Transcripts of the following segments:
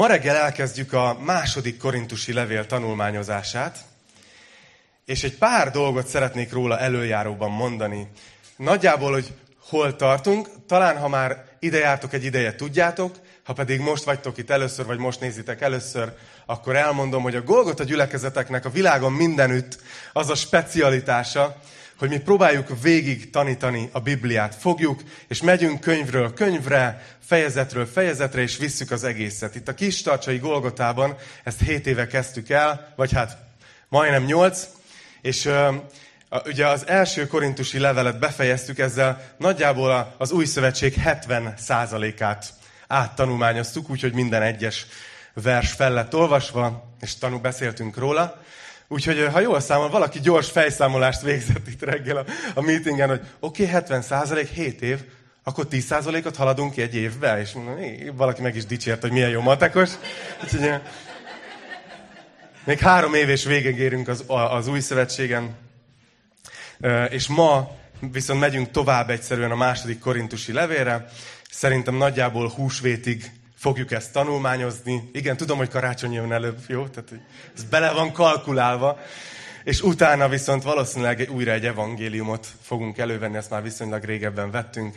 Ma reggel elkezdjük a második korintusi levél tanulmányozását, és egy pár dolgot szeretnék róla előjáróban mondani. Nagyjából, hogy hol tartunk, talán ha már ide jártok egy ideje, tudjátok, ha pedig most vagytok itt először, vagy most nézitek először, akkor elmondom, hogy a Golgota gyülekezeteknek a világon mindenütt az a specialitása, hogy mi próbáljuk végig tanítani a Bibliát. Fogjuk, és megyünk könyvről könyvre, fejezetről fejezetre, és visszük az egészet. Itt a kis tartsai Golgotában ezt 7 éve kezdtük el, vagy hát majdnem 8, és uh, ugye az első korintusi levelet befejeztük, ezzel nagyjából az új szövetség 70%-át áttanulmányoztuk, úgyhogy minden egyes vers fel lett olvasva, és tanú beszéltünk róla. Úgyhogy, ha jól számol, valaki gyors fejszámolást végzett itt reggel a, a meetingen, hogy oké, okay, 70 százalék, 7 év, akkor 10 százalékot haladunk ki egy évbe, és valaki meg is dicsért, hogy milyen jó matekos. Úgyhogy, még három év és végig érünk az, az új szövetségen. És ma viszont megyünk tovább egyszerűen a második korintusi levélre. Szerintem nagyjából húsvétig fogjuk ezt tanulmányozni. Igen, tudom, hogy karácsony jön előbb, jó? Tehát ez bele van kalkulálva. És utána viszont valószínűleg újra egy evangéliumot fogunk elővenni, ezt már viszonylag régebben vettünk.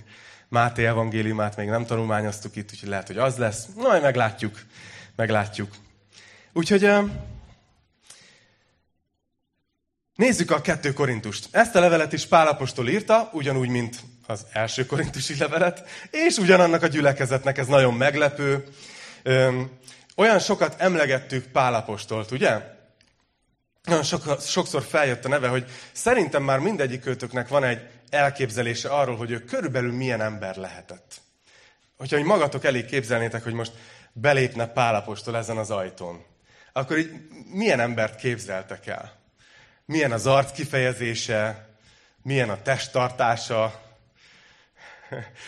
Máté evangéliumát még nem tanulmányoztuk itt, úgyhogy lehet, hogy az lesz. Majd meglátjuk. Meglátjuk. Úgyhogy nézzük a kettő korintust. Ezt a levelet is Pálapostól írta, ugyanúgy, mint az első korintusi levelet, és ugyanannak a gyülekezetnek ez nagyon meglepő. Öm, olyan sokat emlegettük Pálapostolt, ugye? Nagyon sok, sokszor feljött a neve, hogy szerintem már mindegyik kötőknek van egy elképzelése arról, hogy ő körülbelül milyen ember lehetett. Hogyha hogy magatok elég képzelnétek, hogy most belépne Pálapostól ezen az ajtón, akkor így milyen embert képzeltek el? Milyen az arc kifejezése, milyen a testtartása,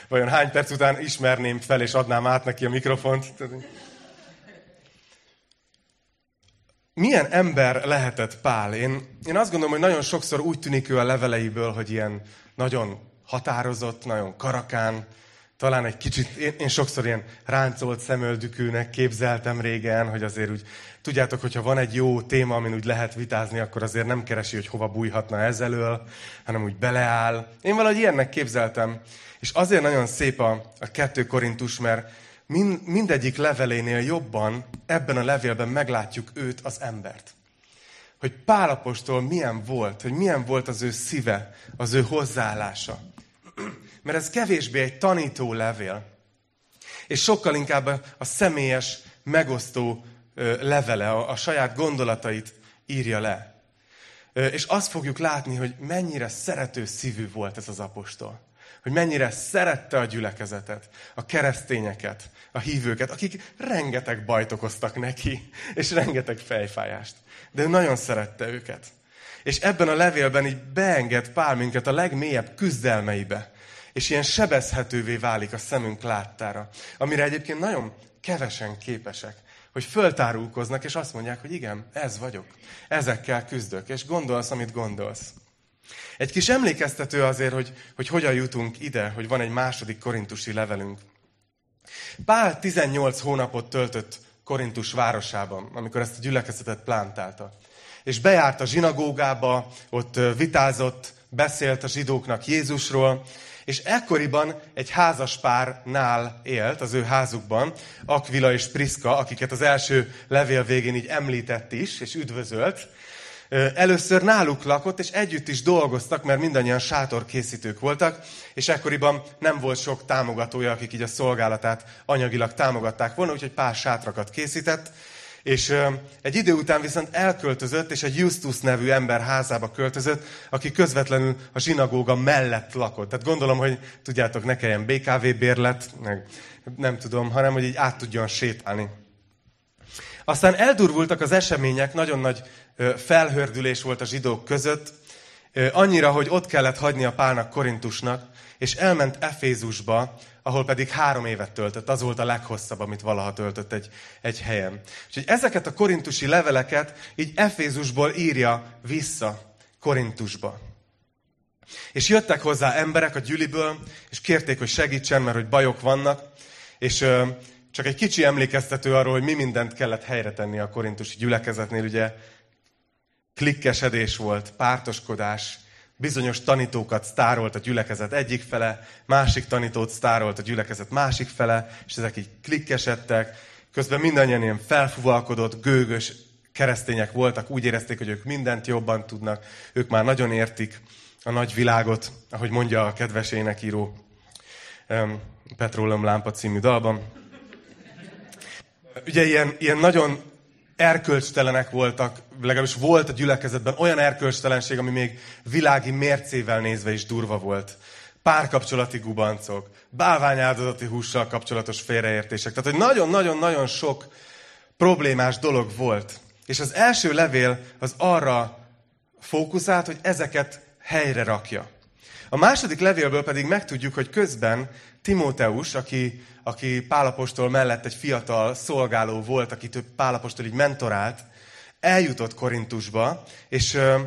Vajon hány perc után ismerném fel, és adnám át neki a mikrofont? Milyen ember lehetett Pál? Én, én azt gondolom, hogy nagyon sokszor úgy tűnik ő a leveleiből, hogy ilyen nagyon határozott, nagyon karakán, talán egy kicsit, én, én sokszor ilyen ráncolt szemöldükűnek képzeltem régen, hogy azért úgy, tudjátok, hogyha van egy jó téma, amin úgy lehet vitázni, akkor azért nem keresi, hogy hova bújhatna ezelől, hanem úgy beleáll. Én valahogy ilyennek képzeltem. És azért nagyon szép a, a kettő korintus, mert mind, mindegyik levelénél jobban ebben a levélben meglátjuk őt, az embert. Hogy Pálapostól milyen volt, hogy milyen volt az ő szíve, az ő hozzáállása. Mert ez kevésbé egy tanító levél, és sokkal inkább a, személyes, megosztó levele, a saját gondolatait írja le. És azt fogjuk látni, hogy mennyire szerető szívű volt ez az apostol hogy mennyire szerette a gyülekezetet, a keresztényeket, a hívőket, akik rengeteg bajt okoztak neki, és rengeteg fejfájást. De ő nagyon szerette őket. És ebben a levélben így beenged Pál minket a legmélyebb küzdelmeibe, és ilyen sebezhetővé válik a szemünk láttára, amire egyébként nagyon kevesen képesek, hogy föltárulkoznak, és azt mondják, hogy igen, ez vagyok, ezekkel küzdök, és gondolsz, amit gondolsz. Egy kis emlékeztető azért, hogy, hogy hogyan jutunk ide, hogy van egy második korintusi levelünk. Pál 18 hónapot töltött Korintus városában, amikor ezt a gyülekezetet plántálta. És bejárt a zsinagógába, ott vitázott, beszélt a zsidóknak Jézusról, és ekkoriban egy házas párnál élt, az ő házukban, Akvila és Priska, akiket az első levél végén így említett is, és üdvözölt, először náluk lakott, és együtt is dolgoztak, mert mindannyian sátorkészítők voltak, és ekkoriban nem volt sok támogatója, akik így a szolgálatát anyagilag támogatták volna, úgyhogy pár sátrakat készített, és egy idő után viszont elköltözött, és egy Justus nevű ember házába költözött, aki közvetlenül a zsinagóga mellett lakott. Tehát gondolom, hogy tudjátok, ne kelljen BKV bérlet, meg nem tudom, hanem hogy így át tudjon sétálni. Aztán eldurvultak az események, nagyon nagy felhördülés volt a zsidók között, annyira, hogy ott kellett hagyni a Pálnak Korintusnak, és elment Efézusba, ahol pedig három évet töltött. Az volt a leghosszabb, amit valaha töltött egy, egy helyen. Úgyhogy ezeket a korintusi leveleket így Efézusból írja vissza Korintusba. És jöttek hozzá emberek a gyüliből, és kérték, hogy segítsen, mert hogy bajok vannak, és csak egy kicsi emlékeztető arról, hogy mi mindent kellett helyre tenni a korintusi gyülekezetnél. Ugye klikkesedés volt, pártoskodás, bizonyos tanítókat sztárolt a gyülekezet egyik fele, másik tanítót sztárolt a gyülekezet másik fele, és ezek így klikkesedtek. Közben mindannyian ilyen felfuvalkodott, gőgös keresztények voltak, úgy érezték, hogy ők mindent jobban tudnak, ők már nagyon értik a nagy világot, ahogy mondja a kedves énekíró Petróleum Lámpa című dalban. Ugye ilyen, ilyen nagyon erkölcstelenek voltak, legalábbis volt a gyülekezetben olyan erkölcstelenség, ami még világi mércével nézve is durva volt. Párkapcsolati gubancok, bálványáldozati hússal kapcsolatos félreértések. Tehát, hogy nagyon-nagyon-nagyon sok problémás dolog volt. És az első levél az arra fókuszált, hogy ezeket helyre rakja. A második levélből pedig megtudjuk, hogy közben Timóteus, aki, aki Pálapostól mellett egy fiatal szolgáló volt, akit Pálapostól így mentorált, eljutott Korintusba, és ö,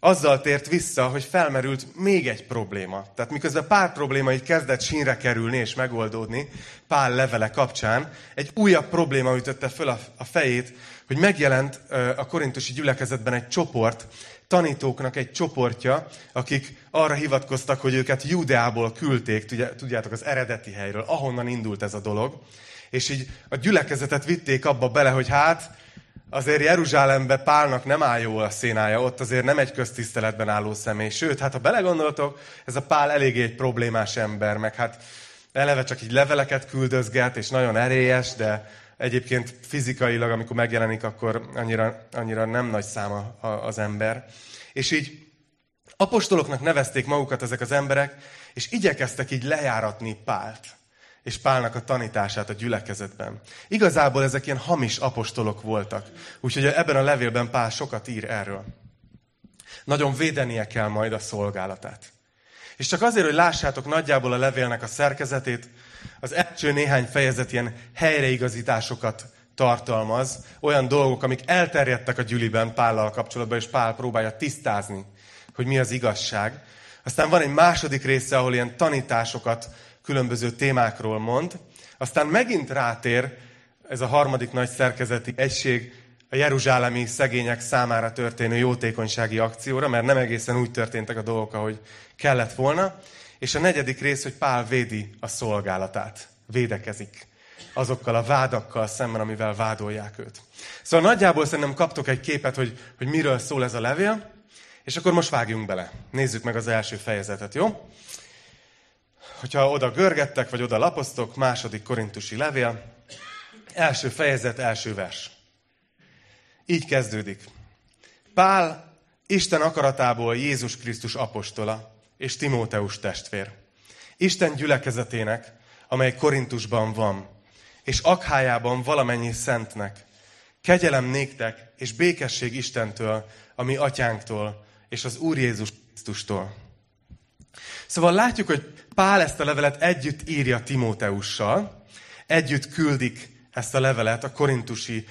azzal tért vissza, hogy felmerült még egy probléma. Tehát miközben pár probléma így kezdett sínre kerülni és megoldódni Pál levele kapcsán, egy újabb probléma ütötte föl a, a fejét, hogy megjelent ö, a korintusi gyülekezetben egy csoport, tanítóknak egy csoportja, akik arra hivatkoztak, hogy őket Judeából küldték, tudjátok, az eredeti helyről, ahonnan indult ez a dolog. És így a gyülekezetet vitték abba bele, hogy hát azért Jeruzsálembe Pálnak nem áll jól a szénája, ott azért nem egy köztiszteletben álló személy. Sőt, hát ha belegondoltok, ez a Pál eléggé egy problémás ember, meg hát eleve csak így leveleket küldözget, és nagyon erélyes, de Egyébként fizikailag, amikor megjelenik, akkor annyira, annyira nem nagy száma az ember. És így apostoloknak nevezték magukat ezek az emberek, és igyekeztek így lejáratni Pált és Pálnak a tanítását a gyülekezetben. Igazából ezek ilyen hamis apostolok voltak. Úgyhogy ebben a levélben Pál sokat ír erről. Nagyon védenie kell majd a szolgálatát. És csak azért, hogy lássátok nagyjából a levélnek a szerkezetét, az első néhány fejezet ilyen helyreigazításokat tartalmaz, olyan dolgok, amik elterjedtek a gyüliben Pállal kapcsolatban, és Pál próbálja tisztázni, hogy mi az igazság. Aztán van egy második része, ahol ilyen tanításokat különböző témákról mond. Aztán megint rátér ez a harmadik nagy szerkezeti egység a jeruzsálemi szegények számára történő jótékonysági akcióra, mert nem egészen úgy történtek a dolgok, ahogy kellett volna. És a negyedik rész, hogy Pál védi a szolgálatát. Védekezik azokkal a vádakkal szemben, amivel vádolják őt. Szóval nagyjából szerintem kaptok egy képet, hogy, hogy miről szól ez a levél, és akkor most vágjunk bele. Nézzük meg az első fejezetet, jó? Hogyha oda görgettek, vagy oda lapoztok, második korintusi levél, első fejezet, első vers. Így kezdődik. Pál Isten akaratából Jézus Krisztus apostola, és Timóteus testvér. Isten gyülekezetének, amely Korintusban van, és Akhájában valamennyi szentnek. Kegyelem néktek, és békesség Istentől, a mi atyánktól, és az Úr Jézus Krisztustól. Szóval látjuk, hogy Pál ezt a levelet együtt írja Timóteussal, együtt küldik ezt a levelet a korintusi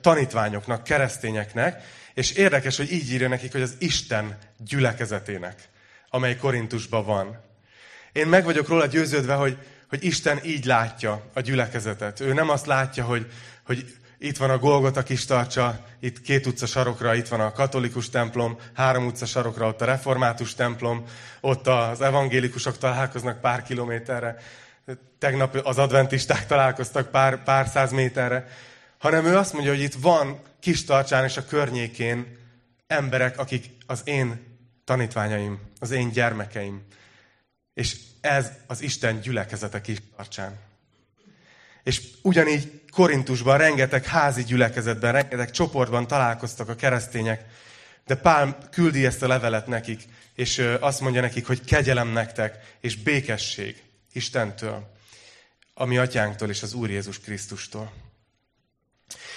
tanítványoknak, keresztényeknek, és érdekes, hogy így írja nekik, hogy az Isten gyülekezetének amely Korintusban van. Én meg vagyok róla győződve, hogy, hogy Isten így látja a gyülekezetet. Ő nem azt látja, hogy, hogy itt van a Golgota kis tartsa, itt két utca sarokra, itt van a katolikus templom, három utca sarokra, ott a református templom, ott az evangélikusok találkoznak pár kilométerre, tegnap az adventisták találkoztak pár, pár száz méterre, hanem ő azt mondja, hogy itt van kis tartsán és a környékén emberek, akik az én tanítványaim, az én gyermekeim. És ez az Isten gyülekezetek is tartsán. És ugyanígy Korintusban rengeteg házi gyülekezetben, rengeteg csoportban találkoztak a keresztények, de Pál küldi ezt a levelet nekik, és azt mondja nekik, hogy kegyelem nektek, és békesség Istentől, a mi atyánktól és az Úr Jézus Krisztustól.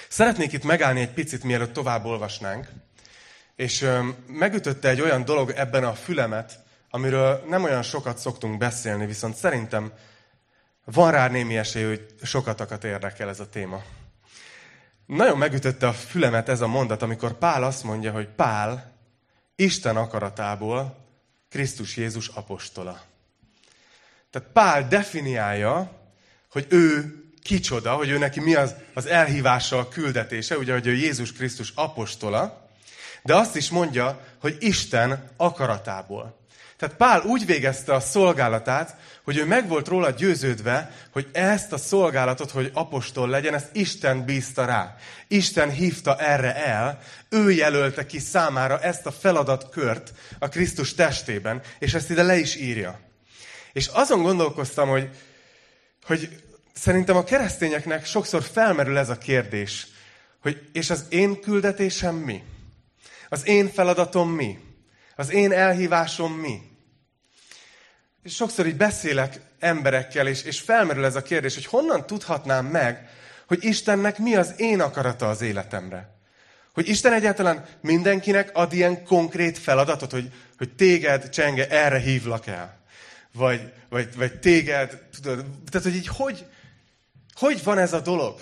Szeretnék itt megállni egy picit, mielőtt tovább olvasnánk, és megütötte egy olyan dolog ebben a fülemet, amiről nem olyan sokat szoktunk beszélni, viszont szerintem van rá némi esély, hogy sokatokat érdekel ez a téma. Nagyon megütötte a fülemet ez a mondat, amikor Pál azt mondja, hogy Pál Isten akaratából Krisztus Jézus apostola. Tehát Pál definiálja, hogy ő kicsoda, hogy ő neki mi az, az elhívása, a küldetése, ugye, hogy ő Jézus Krisztus apostola, de azt is mondja, hogy Isten akaratából. Tehát Pál úgy végezte a szolgálatát, hogy ő meg volt róla győződve, hogy ezt a szolgálatot, hogy apostol legyen, ezt Isten bízta rá. Isten hívta erre el, ő jelölte ki számára ezt a feladatkört a Krisztus testében, és ezt ide le is írja. És azon gondolkoztam, hogy, hogy szerintem a keresztényeknek sokszor felmerül ez a kérdés, hogy és az én küldetésem mi? Az én feladatom mi? Az én elhívásom mi? És sokszor így beszélek emberekkel, és, és felmerül ez a kérdés, hogy honnan tudhatnám meg, hogy Istennek mi az én akarata az életemre. Hogy Isten egyáltalán mindenkinek ad ilyen konkrét feladatot, hogy, hogy téged, Csenge, erre hívlak el. Vagy, vagy, vagy téged, tudod, tehát hogy így hogy, hogy van ez a dolog?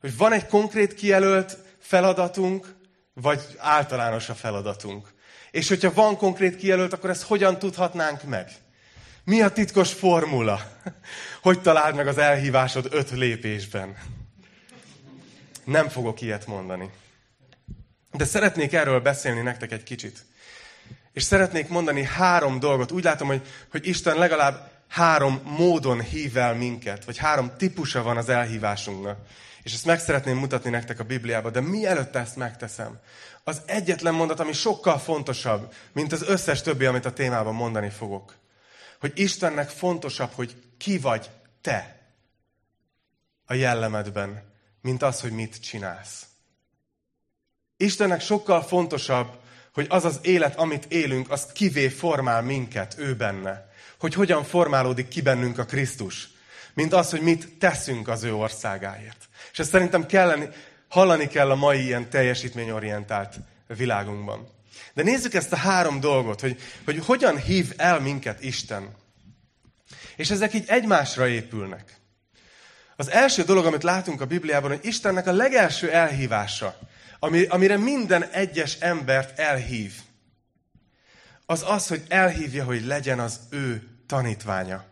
Hogy van egy konkrét kijelölt feladatunk, vagy általános a feladatunk? És hogyha van konkrét kijelölt, akkor ezt hogyan tudhatnánk meg? Mi a titkos formula? Hogy találd meg az elhívásod öt lépésben? Nem fogok ilyet mondani. De szeretnék erről beszélni nektek egy kicsit. És szeretnék mondani három dolgot. Úgy látom, hogy, hogy Isten legalább három módon hív el minket, vagy három típusa van az elhívásunknak. És ezt meg szeretném mutatni nektek a Bibliába, de mielőtt ezt megteszem, az egyetlen mondat, ami sokkal fontosabb, mint az összes többi, amit a témában mondani fogok hogy Istennek fontosabb, hogy ki vagy te a jellemedben, mint az, hogy mit csinálsz. Istennek sokkal fontosabb, hogy az az élet, amit élünk, az kivé formál minket, ő benne. Hogy hogyan formálódik ki bennünk a Krisztus, mint az, hogy mit teszünk az ő országáért. És ezt szerintem kelleni, hallani kell a mai ilyen teljesítményorientált világunkban. De nézzük ezt a három dolgot, hogy, hogy hogyan hív el minket Isten. És ezek így egymásra épülnek. Az első dolog, amit látunk a Bibliában, hogy Istennek a legelső elhívása, ami, amire minden egyes embert elhív, az az, hogy elhívja, hogy legyen az ő tanítványa.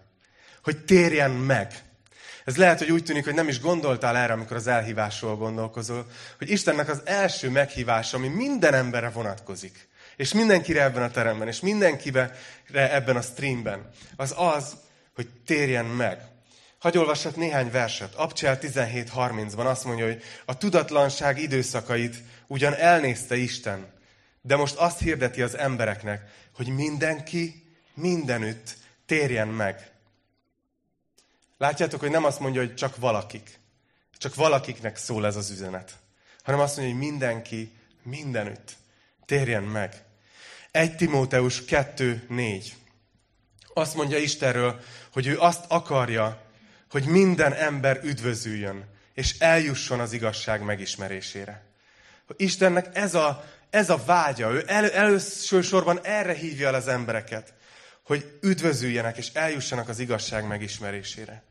Hogy térjen meg. Ez lehet, hogy úgy tűnik, hogy nem is gondoltál erre, amikor az elhívásról gondolkozol, hogy Istennek az első meghívása, ami minden emberre vonatkozik, és mindenkire ebben a teremben, és mindenkire ebben a streamben, az az, hogy térjen meg. Hagy olvassak néhány verset. Abcsel 17.30-ban azt mondja, hogy a tudatlanság időszakait ugyan elnézte Isten, de most azt hirdeti az embereknek, hogy mindenki mindenütt térjen meg. Látjátok, hogy nem azt mondja, hogy csak valakik. Csak valakiknek szól ez az üzenet. Hanem azt mondja, hogy mindenki mindenütt térjen meg. 1 Timóteus 2.4. Azt mondja Istenről, hogy ő azt akarja, hogy minden ember üdvözüljön, és eljusson az igazság megismerésére. Istennek ez a, ez a vágya, ő el, elősorban erre hívja el az embereket, hogy üdvözüljenek, és eljussanak az igazság megismerésére.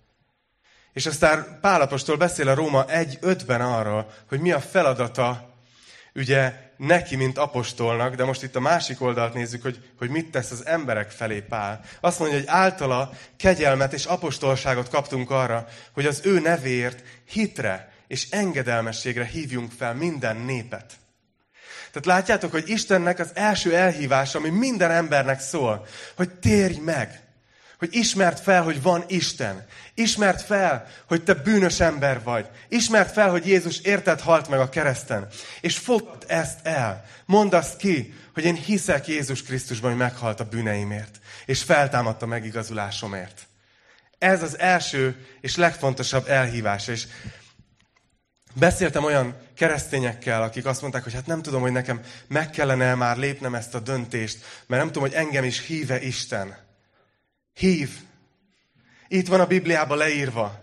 És aztán Pálapostól beszél a Róma 1.5-ben arról, hogy mi a feladata ugye neki, mint apostolnak, de most itt a másik oldalt nézzük, hogy, hogy mit tesz az emberek felé Pál. Azt mondja, hogy általa kegyelmet és apostolságot kaptunk arra, hogy az ő nevéért hitre és engedelmességre hívjunk fel minden népet. Tehát látjátok, hogy Istennek az első elhívása, ami minden embernek szól, hogy térj meg, hogy ismert fel, hogy van Isten. Ismert fel, hogy te bűnös ember vagy. Ismert fel, hogy Jézus érted halt meg a kereszten. És fogd ezt el. Mondd azt ki, hogy én hiszek Jézus Krisztusban, hogy meghalt a bűneimért. És feltámadt a megigazulásomért. Ez az első és legfontosabb elhívása. És beszéltem olyan keresztényekkel, akik azt mondták, hogy hát nem tudom, hogy nekem meg kellene már lépnem ezt a döntést, mert nem tudom, hogy engem is híve Isten. Hív. Itt van a Bibliában leírva,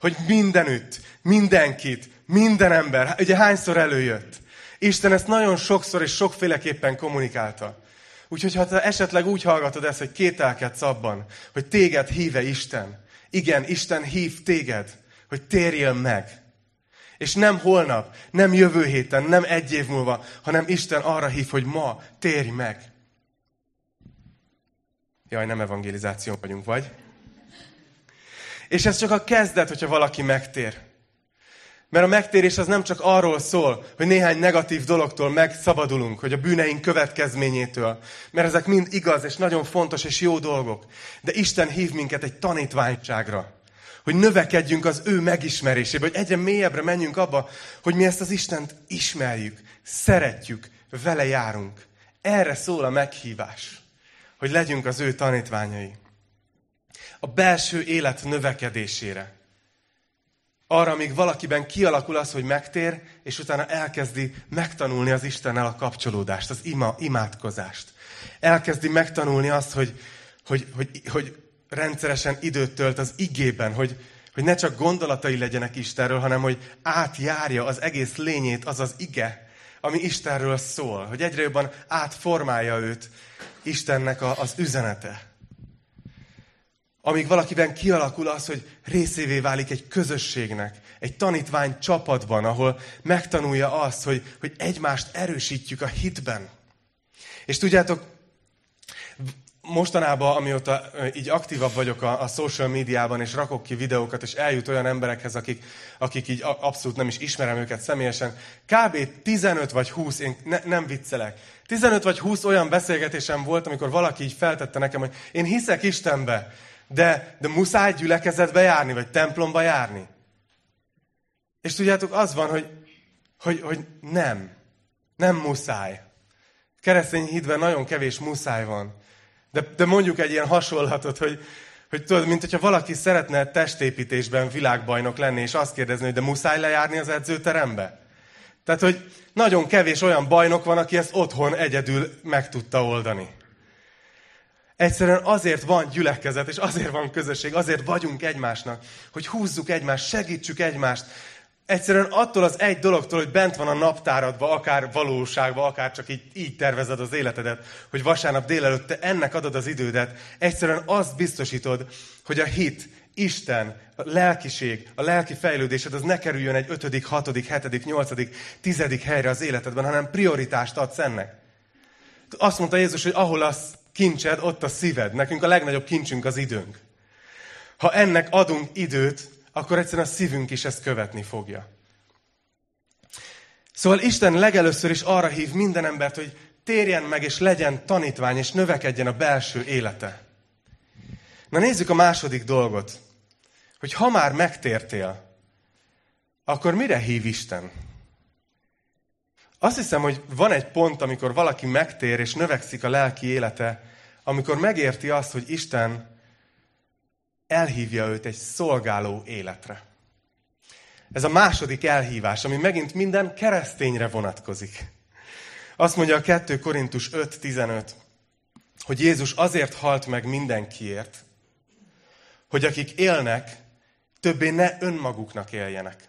hogy mindenütt, mindenkit, minden ember, ugye hányszor előjött. Isten ezt nagyon sokszor és sokféleképpen kommunikálta. Úgyhogy ha te esetleg úgy hallgatod ezt, hogy kételkedsz abban, hogy téged híve Isten. Igen, Isten hív téged, hogy térjél meg. És nem holnap, nem jövő héten, nem egy év múlva, hanem Isten arra hív, hogy ma térj meg. Jaj, nem evangelizáció vagyunk, vagy? És ez csak a kezdet, hogyha valaki megtér. Mert a megtérés az nem csak arról szól, hogy néhány negatív dologtól megszabadulunk, hogy a bűneink következményétől. Mert ezek mind igaz, és nagyon fontos, és jó dolgok. De Isten hív minket egy tanítványságra. Hogy növekedjünk az ő megismerésébe, hogy egyre mélyebbre menjünk abba, hogy mi ezt az Istent ismerjük, szeretjük, vele járunk. Erre szól a meghívás, hogy legyünk az ő tanítványai. A belső élet növekedésére arra, amíg valakiben kialakul az, hogy megtér, és utána elkezdi megtanulni az Istennel a kapcsolódást, az ima, imádkozást. Elkezdi megtanulni azt, hogy, hogy, hogy, hogy rendszeresen időt tölt az igében, hogy, hogy ne csak gondolatai legyenek Istenről, hanem hogy átjárja az egész lényét az az ige, ami Istenről szól, hogy egyre jobban átformálja őt Istennek a, az üzenete. Amíg valakiben kialakul az, hogy részévé válik egy közösségnek, egy tanítvány csapatban, ahol megtanulja azt, hogy, hogy egymást erősítjük a hitben. És tudjátok, mostanában, amióta így aktívabb vagyok a, a social médiában, és rakok ki videókat, és eljut olyan emberekhez, akik, akik így abszolút nem is ismerem őket személyesen, kb. 15 vagy 20, én ne, nem viccelek, 15 vagy 20 olyan beszélgetésem volt, amikor valaki így feltette nekem, hogy én hiszek Istenbe, de, de muszáj gyülekezetbe járni, vagy templomba járni. És tudjátok, az van, hogy, hogy, hogy nem. Nem muszáj. Keresztény hitben nagyon kevés muszáj van. De, de mondjuk egy ilyen hasonlatot, hogy, hogy tudod, mint hogyha valaki szeretne testépítésben világbajnok lenni, és azt kérdezni, hogy de muszáj lejárni az edzőterembe? Tehát, hogy nagyon kevés olyan bajnok van, aki ezt otthon egyedül meg tudta oldani. Egyszerűen azért van gyülekezet, és azért van közösség, azért vagyunk egymásnak, hogy húzzuk egymást, segítsük egymást. Egyszerűen attól az egy dologtól, hogy bent van a naptáradba, akár valóságban, akár csak így, így tervezed az életedet, hogy vasárnap délelőtt te ennek adod az idődet, egyszerűen azt biztosítod, hogy a hit, Isten, a lelkiség, a lelki fejlődésed az ne kerüljön egy ötödik, hatodik, hetedik, nyolcadik, tizedik helyre az életedben, hanem prioritást adsz ennek. Azt mondta Jézus, hogy ahol az kincsed, ott a szíved. Nekünk a legnagyobb kincsünk az időnk. Ha ennek adunk időt, akkor egyszerűen a szívünk is ezt követni fogja. Szóval Isten legelőször is arra hív minden embert, hogy térjen meg, és legyen tanítvány, és növekedjen a belső élete. Na nézzük a második dolgot, hogy ha már megtértél, akkor mire hív Isten? Azt hiszem, hogy van egy pont, amikor valaki megtér és növekszik a lelki élete, amikor megérti azt, hogy Isten elhívja őt egy szolgáló életre. Ez a második elhívás, ami megint minden keresztényre vonatkozik. Azt mondja a 2 Korintus 5.15, hogy Jézus azért halt meg mindenkiért, hogy akik élnek, többé ne önmaguknak éljenek,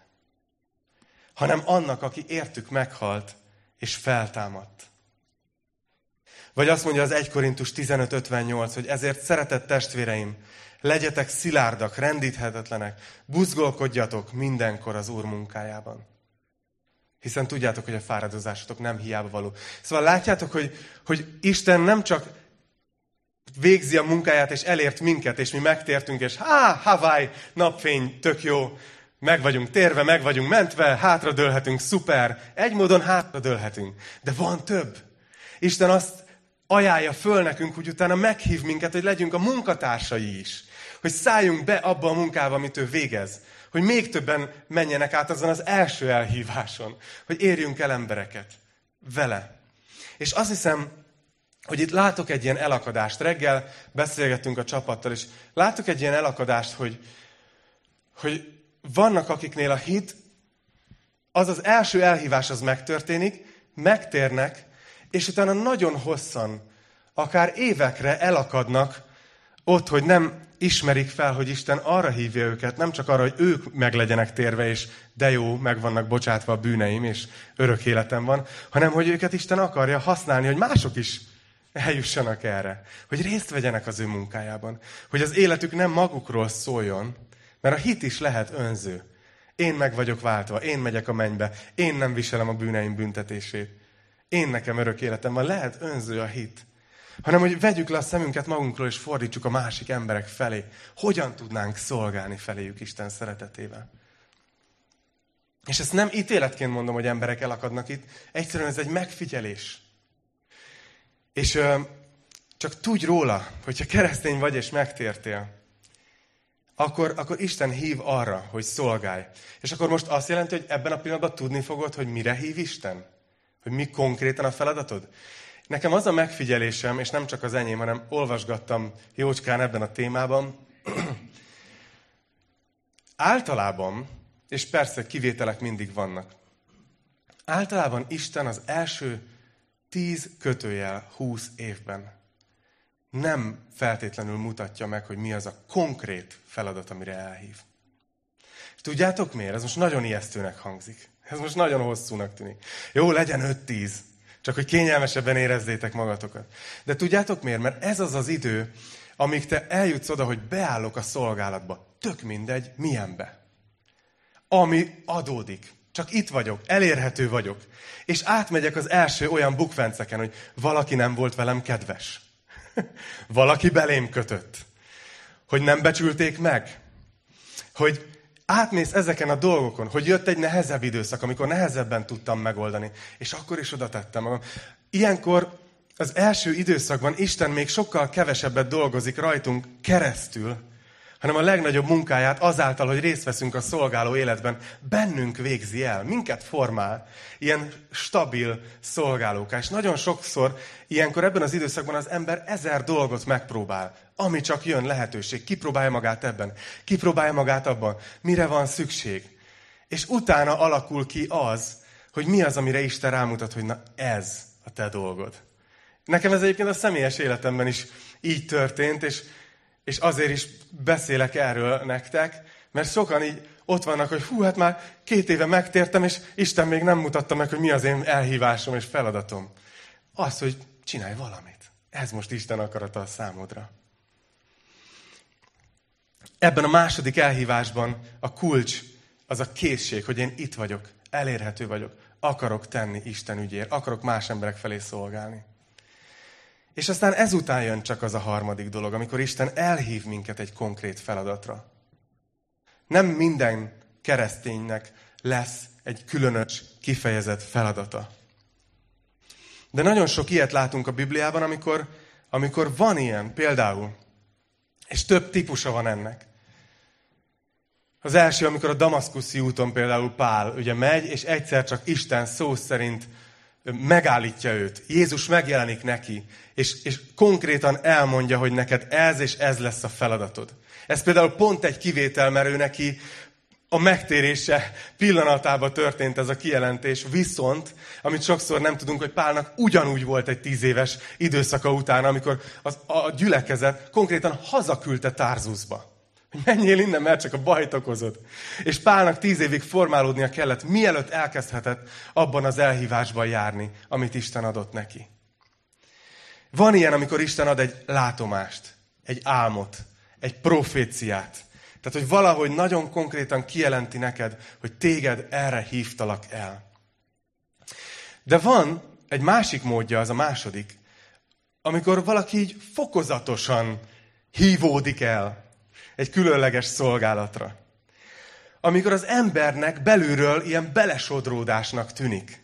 hanem annak, aki értük meghalt és feltámadt. Vagy azt mondja az 1 Korintus 15.58, hogy ezért szeretett testvéreim, legyetek szilárdak, rendíthetetlenek, buzgolkodjatok mindenkor az Úr munkájában. Hiszen tudjátok, hogy a fáradozásotok nem hiába való. Szóval látjátok, hogy, hogy Isten nem csak végzi a munkáját, és elért minket, és mi megtértünk, és há, Hawaii, napfény, tök jó, meg vagyunk térve, meg vagyunk mentve, hátradőlhetünk, szuper. Egy módon hátradőlhetünk. De van több. Isten azt ajánlja föl nekünk, hogy utána meghív minket, hogy legyünk a munkatársai is. Hogy szálljunk be abba a munkába, amit ő végez. Hogy még többen menjenek át azon az első elhíváson. Hogy érjünk el embereket vele. És azt hiszem, hogy itt látok egy ilyen elakadást. Reggel beszélgettünk a csapattal, és látok egy ilyen elakadást, hogy, hogy vannak akiknél a hit, az az első elhívás az megtörténik, megtérnek, és utána nagyon hosszan, akár évekre elakadnak ott, hogy nem ismerik fel, hogy Isten arra hívja őket, nem csak arra, hogy ők meg legyenek térve, és de jó, meg vannak bocsátva a bűneim, és örök életem van, hanem hogy őket Isten akarja használni, hogy mások is eljussanak erre. Hogy részt vegyenek az ő munkájában. Hogy az életük nem magukról szóljon, mert a hit is lehet önző. Én meg vagyok váltva, én megyek a mennybe, én nem viselem a bűneim büntetését. Én nekem örök életem van. Lehet önző a hit. hanem hogy vegyük le a szemünket magunkról, és fordítsuk a másik emberek felé. Hogyan tudnánk szolgálni feléjük Isten szeretetével. És ezt nem ítéletként mondom, hogy emberek elakadnak itt, egyszerűen ez egy megfigyelés. És ö, csak tudj róla, hogyha keresztény vagy és megtértél, akkor, akkor Isten hív arra, hogy szolgálj. És akkor most azt jelenti, hogy ebben a pillanatban tudni fogod, hogy mire hív Isten? Hogy mi konkrétan a feladatod? Nekem az a megfigyelésem, és nem csak az enyém, hanem olvasgattam jócskán ebben a témában, általában, és persze kivételek mindig vannak, általában Isten az első tíz kötőjel húsz évben nem feltétlenül mutatja meg, hogy mi az a konkrét feladat, amire elhív. És tudjátok miért? Ez most nagyon ijesztőnek hangzik. Ez most nagyon hosszúnak tűnik. Jó, legyen 5-10. Csak hogy kényelmesebben érezzétek magatokat. De tudjátok miért? Mert ez az az idő, amíg te eljutsz oda, hogy beállok a szolgálatba. Tök mindegy, milyenbe. Ami adódik. Csak itt vagyok, elérhető vagyok. És átmegyek az első olyan bukvenceken, hogy valaki nem volt velem kedves. valaki belém kötött. Hogy nem becsülték meg. Hogy átmész ezeken a dolgokon, hogy jött egy nehezebb időszak, amikor nehezebben tudtam megoldani, és akkor is oda tettem magam. Ilyenkor az első időszakban Isten még sokkal kevesebbet dolgozik rajtunk keresztül, hanem a legnagyobb munkáját azáltal, hogy részt veszünk a szolgáló életben, bennünk végzi el, minket formál, ilyen stabil szolgálóká. És nagyon sokszor ilyenkor ebben az időszakban az ember ezer dolgot megpróbál, ami csak jön lehetőség. Kipróbálja magát ebben, kipróbálja magát abban, mire van szükség. És utána alakul ki az, hogy mi az, amire Isten rámutat, hogy na ez a te dolgod. Nekem ez egyébként a személyes életemben is így történt, és és azért is beszélek erről nektek, mert sokan így ott vannak, hogy hú, hát már két éve megtértem, és Isten még nem mutatta meg, hogy mi az én elhívásom és feladatom. Az, hogy csinálj valamit. Ez most Isten akarata a számodra. Ebben a második elhívásban a kulcs az a készség, hogy én itt vagyok, elérhető vagyok, akarok tenni Isten ügyért, akarok más emberek felé szolgálni. És aztán ezután jön csak az a harmadik dolog, amikor Isten elhív minket egy konkrét feladatra. Nem minden kereszténynek lesz egy különös, kifejezett feladata. De nagyon sok ilyet látunk a Bibliában, amikor, amikor van ilyen, például, és több típusa van ennek. Az első, amikor a Damaszkuszi úton például Pál ugye megy, és egyszer csak Isten szó szerint megállítja őt. Jézus megjelenik neki, és, és konkrétan elmondja, hogy neked ez és ez lesz a feladatod. Ez például pont egy kivétel, mert ő neki a megtérése pillanatában történt ez a kijelentés, viszont, amit sokszor nem tudunk, hogy Pálnak ugyanúgy volt egy tíz éves időszaka után, amikor az, a gyülekezet konkrétan hazaküldte Tárzuszba hogy menjél innen, mert csak a bajt okozod. És Pálnak tíz évig formálódnia kellett, mielőtt elkezdhetett abban az elhívásban járni, amit Isten adott neki. Van ilyen, amikor Isten ad egy látomást, egy álmot, egy proféciát. Tehát, hogy valahogy nagyon konkrétan kijelenti neked, hogy téged erre hívtalak el. De van egy másik módja, az a második, amikor valaki így fokozatosan hívódik el egy különleges szolgálatra. Amikor az embernek belülről ilyen belesodródásnak tűnik.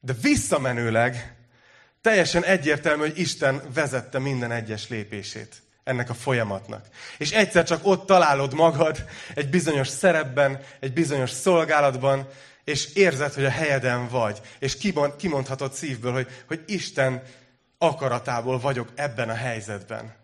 De visszamenőleg teljesen egyértelmű, hogy Isten vezette minden egyes lépését ennek a folyamatnak. És egyszer csak ott találod magad egy bizonyos szerepben, egy bizonyos szolgálatban, és érzed, hogy a helyeden vagy. És kimondhatod szívből, hogy, hogy Isten akaratából vagyok ebben a helyzetben.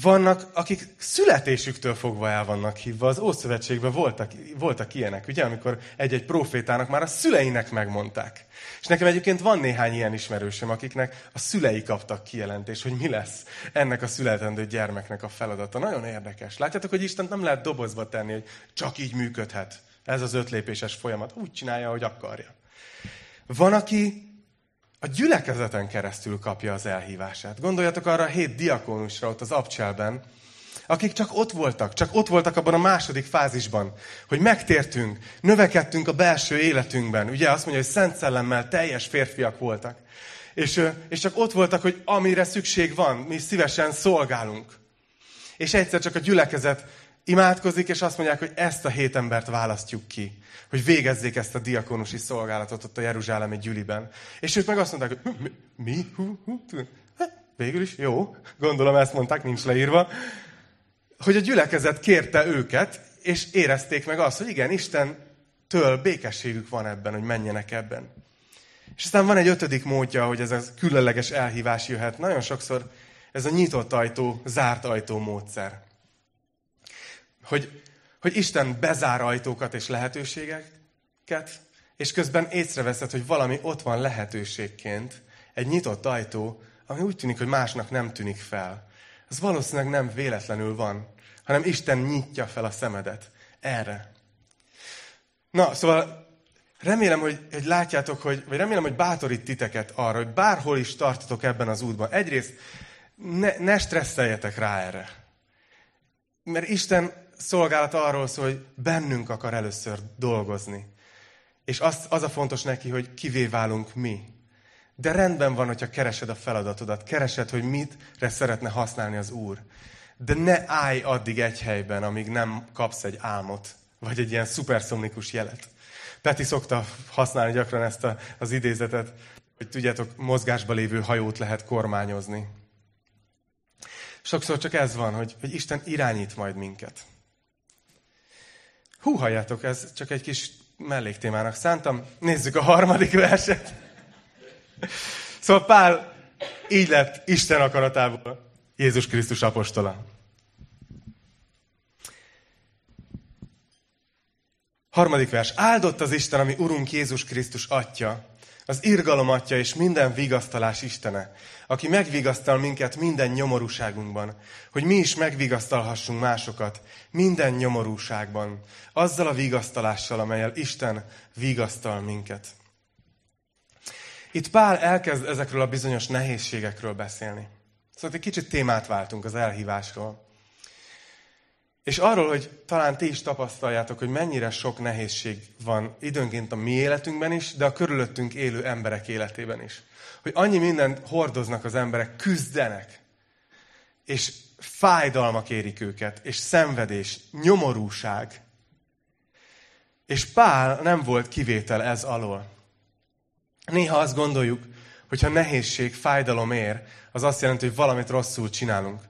Vannak, akik születésüktől fogva el vannak hívva. Az Ószövetségben voltak, voltak ilyenek, ugye, amikor egy-egy profétának már a szüleinek megmondták. És nekem egyébként van néhány ilyen ismerősöm, akiknek a szülei kaptak kijelentést, hogy mi lesz ennek a születendő gyermeknek a feladata. Nagyon érdekes. Látjátok, hogy Isten nem lehet dobozba tenni, hogy csak így működhet. Ez az ötlépéses folyamat. Úgy csinálja, hogy akarja. Van, aki a gyülekezeten keresztül kapja az elhívását. Gondoljatok arra a hét diakónusra ott az Abcselben, akik csak ott voltak, csak ott voltak abban a második fázisban, hogy megtértünk, növekedtünk a belső életünkben. Ugye azt mondja, hogy szent szellemmel teljes férfiak voltak. És, és csak ott voltak, hogy amire szükség van, mi szívesen szolgálunk. És egyszer csak a gyülekezet imádkozik, és azt mondják, hogy ezt a hét embert választjuk ki, hogy végezzék ezt a diakonusi szolgálatot ott a Jeruzsálemi gyüliben. És ők meg azt mondták, hogy mi? mi? Hú, hú, hát, végül is jó, gondolom ezt mondták, nincs leírva, hogy a gyülekezet kérte őket, és érezték meg azt, hogy igen, Isten től békességük van ebben, hogy menjenek ebben. És aztán van egy ötödik módja, hogy ez a különleges elhívás jöhet. Nagyon sokszor ez a nyitott ajtó, zárt ajtó módszer. Hogy, hogy Isten bezár ajtókat és lehetőségeket, és közben észreveszed, hogy valami ott van lehetőségként, egy nyitott ajtó, ami úgy tűnik, hogy másnak nem tűnik fel. Az valószínűleg nem véletlenül van, hanem Isten nyitja fel a szemedet erre. Na, szóval remélem, hogy, hogy látjátok, hogy, vagy remélem, hogy bátorít titeket arra, hogy bárhol is tartotok ebben az útban. Egyrészt ne, ne stresszeljetek rá erre. Mert Isten szolgálat arról szól, hogy bennünk akar először dolgozni. És az, az a fontos neki, hogy kivé válunk mi. De rendben van, hogyha keresed a feladatodat, keresed, hogy mitre szeretne használni az Úr. De ne állj addig egy helyben, amíg nem kapsz egy álmot, vagy egy ilyen szuperszomnikus jelet. Peti szokta használni gyakran ezt a, az idézetet, hogy tudjátok, mozgásba lévő hajót lehet kormányozni. Sokszor csak ez van, hogy, hogy Isten irányít majd minket. Hú, halljátok, ez csak egy kis melléktémának szántam. Nézzük a harmadik verset. Szóval Pál így lett Isten akaratából Jézus Krisztus apostola. Harmadik vers. Áldott az Isten, ami Urunk Jézus Krisztus atya, az irgalom atya és minden vigasztalás Istene, aki megvigasztal minket minden nyomorúságunkban, hogy mi is megvigasztalhassunk másokat minden nyomorúságban, azzal a vigasztalással, amelyel Isten vigasztal minket. Itt Pál elkezd ezekről a bizonyos nehézségekről beszélni. Szóval egy kicsit témát váltunk az elhívásról. És arról, hogy talán ti is tapasztaljátok, hogy mennyire sok nehézség van időnként a mi életünkben is, de a körülöttünk élő emberek életében is. Hogy annyi mindent hordoznak az emberek, küzdenek, és fájdalmak érik őket, és szenvedés, nyomorúság. És Pál nem volt kivétel ez alól. Néha azt gondoljuk, hogyha nehézség, fájdalom ér, az azt jelenti, hogy valamit rosszul csinálunk.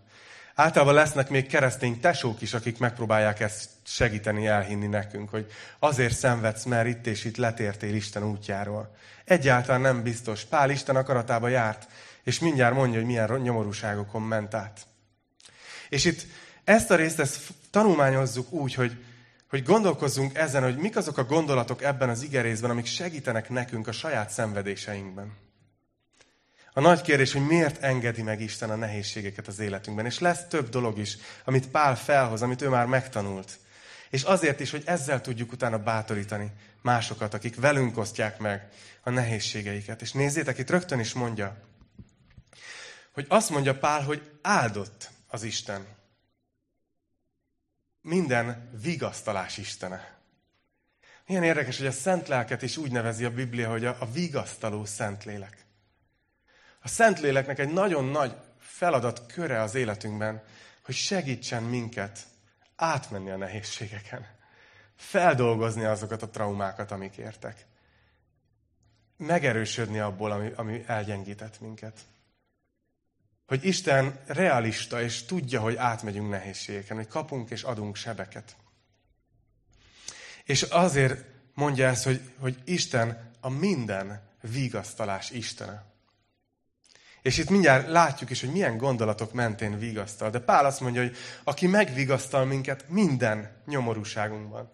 Általában lesznek még keresztény tesók is, akik megpróbálják ezt segíteni, elhinni nekünk, hogy azért szenvedsz, mert itt és itt letértél Isten útjáról. Egyáltalán nem biztos. Pál Isten akaratába járt, és mindjárt mondja, hogy milyen nyomorúságokon ment át. És itt ezt a részt ezt tanulmányozzuk úgy, hogy, hogy gondolkozzunk ezen, hogy mik azok a gondolatok ebben az igerészben, amik segítenek nekünk a saját szenvedéseinkben. A nagy kérdés, hogy miért engedi meg Isten a nehézségeket az életünkben. És lesz több dolog is, amit Pál felhoz, amit ő már megtanult. És azért is, hogy ezzel tudjuk utána bátorítani másokat, akik velünk osztják meg a nehézségeiket. És nézzétek, itt rögtön is mondja, hogy azt mondja Pál, hogy áldott az Isten. Minden vigasztalás Istene. Milyen érdekes, hogy a szent lelket is úgy nevezi a Biblia, hogy a, a vigasztaló szent lélek. A Szentléleknek egy nagyon nagy feladat köre az életünkben, hogy segítsen minket átmenni a nehézségeken. Feldolgozni azokat a traumákat, amik értek. Megerősödni abból, ami, ami elgyengített minket. Hogy Isten realista, és tudja, hogy átmegyünk nehézségeken, hogy kapunk és adunk sebeket. És azért mondja ezt, hogy, hogy Isten a minden vigasztalás Istene. És itt mindjárt látjuk is, hogy milyen gondolatok mentén vigasztal. De Pál azt mondja, hogy aki megvigasztal minket minden nyomorúságunkban.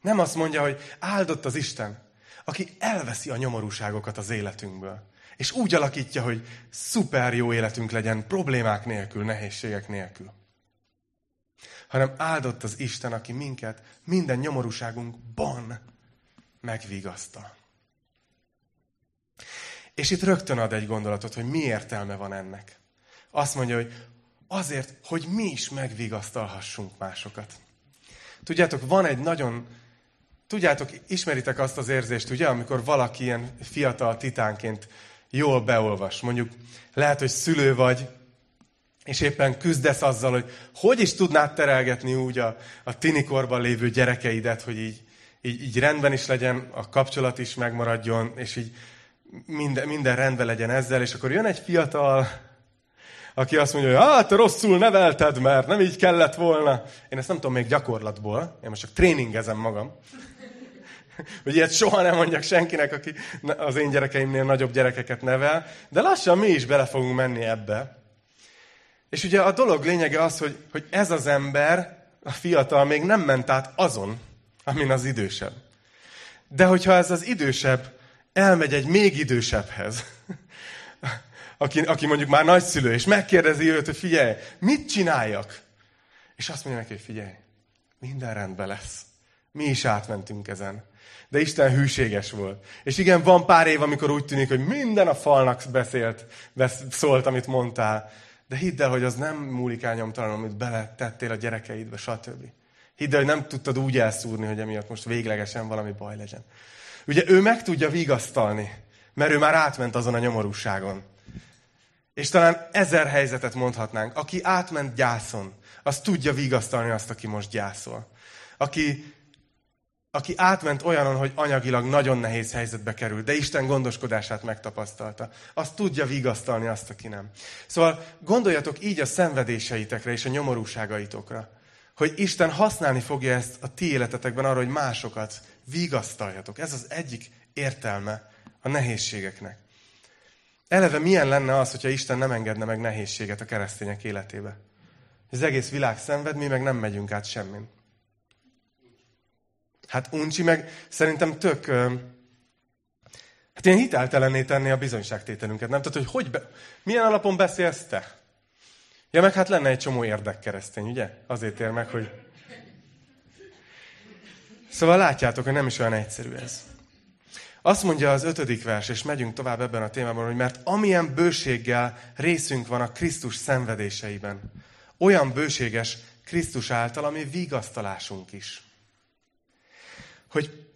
Nem azt mondja, hogy áldott az Isten, aki elveszi a nyomorúságokat az életünkből. És úgy alakítja, hogy szuper jó életünk legyen, problémák nélkül, nehézségek nélkül. Hanem áldott az Isten, aki minket minden nyomorúságunkban megvigasztal. És itt rögtön ad egy gondolatot, hogy mi értelme van ennek. Azt mondja, hogy azért, hogy mi is megvigasztalhassunk másokat. Tudjátok, van egy nagyon, tudjátok, ismeritek azt az érzést, ugye, amikor valaki ilyen fiatal titánként jól beolvas. Mondjuk lehet, hogy szülő vagy, és éppen küzdesz azzal, hogy hogy is tudnád terelgetni úgy a, a tinikorban lévő gyerekeidet, hogy így, így, így rendben is legyen, a kapcsolat is megmaradjon, és így minden, minden rendben legyen ezzel, és akkor jön egy fiatal, aki azt mondja, hogy hát rosszul nevelted, mert nem így kellett volna. Én ezt nem tudom még gyakorlatból, én most csak tréningezem magam. hogy ilyet soha nem mondjak senkinek, aki az én gyerekeimnél nagyobb gyerekeket nevel, de lassan mi is bele fogunk menni ebbe. És ugye a dolog lényege az, hogy, hogy ez az ember, a fiatal még nem ment át azon, amin az idősebb. De hogyha ez az idősebb elmegy egy még idősebbhez, aki, aki mondjuk már nagyszülő, és megkérdezi őt, hogy figyelj, mit csináljak? És azt mondja neki, hogy figyelj, minden rendben lesz. Mi is átmentünk ezen. De Isten hűséges volt. És igen, van pár év, amikor úgy tűnik, hogy minden a falnak beszélt, szólt, amit mondtál. De hidd el, hogy az nem múlik el nyomtalanul, amit beletettél a gyerekeidbe, stb. Hidd el, hogy nem tudtad úgy elszúrni, hogy emiatt most véglegesen valami baj legyen. Ugye ő meg tudja vigasztalni, mert ő már átment azon a nyomorúságon. És talán ezer helyzetet mondhatnánk. Aki átment gyászon, az tudja vigasztalni azt, aki most gyászol. Aki, aki átment olyanon, hogy anyagilag nagyon nehéz helyzetbe került, de Isten gondoskodását megtapasztalta, az tudja vigasztalni azt, aki nem. Szóval gondoljatok így a szenvedéseitekre és a nyomorúságaitokra, hogy Isten használni fogja ezt a ti életetekben arra, hogy másokat vigasztaljatok. Ez az egyik értelme a nehézségeknek. Eleve milyen lenne az, hogyha Isten nem engedne meg nehézséget a keresztények életébe? Az egész világ szenved, mi meg nem megyünk át semmin. Hát uncsi meg szerintem tök... Hát ilyen hiteltelenné tenni a bizonyságtételünket. Nem tudod, hogy, hogy be, milyen alapon beszélsz te? Ja, meg hát lenne egy csomó érdekkeresztény, ugye? Azért ér meg, hogy... Szóval látjátok, hogy nem is olyan egyszerű ez. Azt mondja az ötödik vers, és megyünk tovább ebben a témában, hogy mert amilyen bőséggel részünk van a Krisztus szenvedéseiben, olyan bőséges Krisztus által, ami vigasztalásunk is. Hogy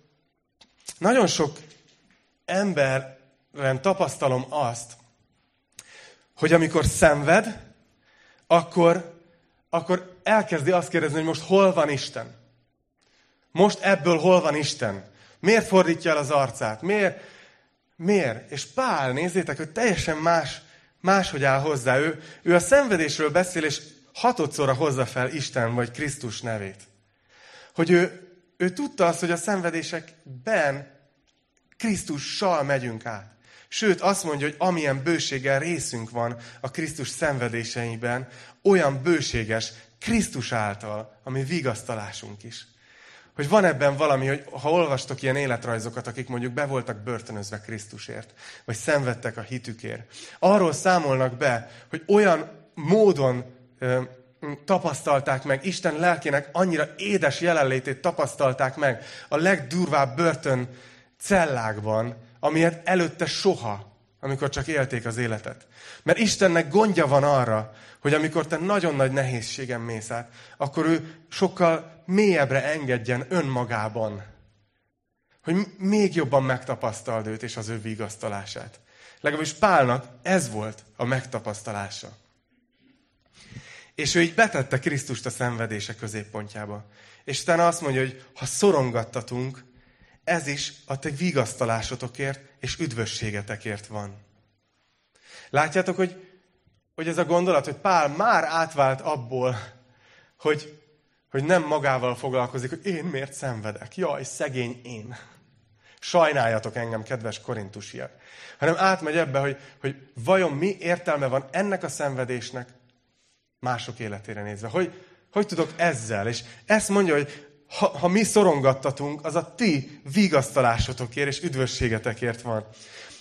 nagyon sok emberen tapasztalom azt, hogy amikor szenved, akkor, akkor elkezdi azt kérdezni, hogy most hol van Isten? Most ebből hol van Isten? Miért fordítja el az arcát? Miért? Miért? És Pál, nézzétek, hogy teljesen más, máshogy áll hozzá. Ő, ő a szenvedésről beszél, és hatodszorra hozza fel Isten vagy Krisztus nevét. Hogy ő, ő tudta azt, hogy a szenvedésekben Krisztussal megyünk át. Sőt, azt mondja, hogy amilyen bőséggel részünk van a Krisztus szenvedéseiben, olyan bőséges Krisztus által, ami vigasztalásunk is hogy van ebben valami, hogy ha olvastok ilyen életrajzokat, akik mondjuk be voltak börtönözve Krisztusért, vagy szenvedtek a hitükért, arról számolnak be, hogy olyan módon ö, tapasztalták meg, Isten lelkének annyira édes jelenlétét tapasztalták meg a legdurvább börtön cellákban, amiért előtte soha, amikor csak élték az életet. Mert Istennek gondja van arra, hogy amikor te nagyon nagy nehézségen mész át, akkor ő sokkal mélyebbre engedjen önmagában. Hogy még jobban megtapasztald őt és az ő vigasztalását. Legalábbis Pálnak ez volt a megtapasztalása. És ő így betette Krisztust a szenvedése középpontjába. És utána azt mondja, hogy ha szorongattatunk, ez is a te vigasztalásotokért és üdvösségetekért van. Látjátok, hogy hogy ez a gondolat, hogy Pál már átvált abból, hogy, hogy nem magával foglalkozik, hogy én miért szenvedek. Jaj, szegény én. Sajnáljatok engem, kedves korintusiak. Hanem átmegy ebbe, hogy, hogy vajon mi értelme van ennek a szenvedésnek mások életére nézve. Hogy, hogy tudok ezzel? És ezt mondja, hogy ha, ha mi szorongattatunk, az a ti vigasztalásotokért és üdvösségetekért van.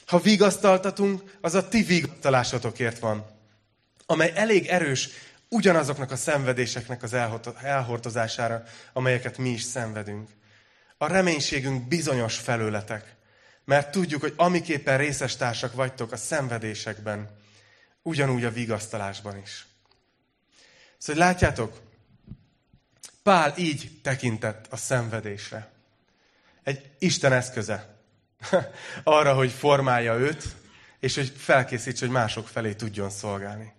Ha vigasztaltatunk, az a ti vigasztalásotokért van amely elég erős ugyanazoknak a szenvedéseknek az elhortozására, amelyeket mi is szenvedünk. A reménységünk bizonyos felőletek, mert tudjuk, hogy amiképpen részestársak vagytok a szenvedésekben, ugyanúgy a vigasztalásban is. Szóval látjátok, Pál így tekintett a szenvedésre. Egy Isten eszköze arra, hogy formálja őt, és hogy felkészíts, hogy mások felé tudjon szolgálni.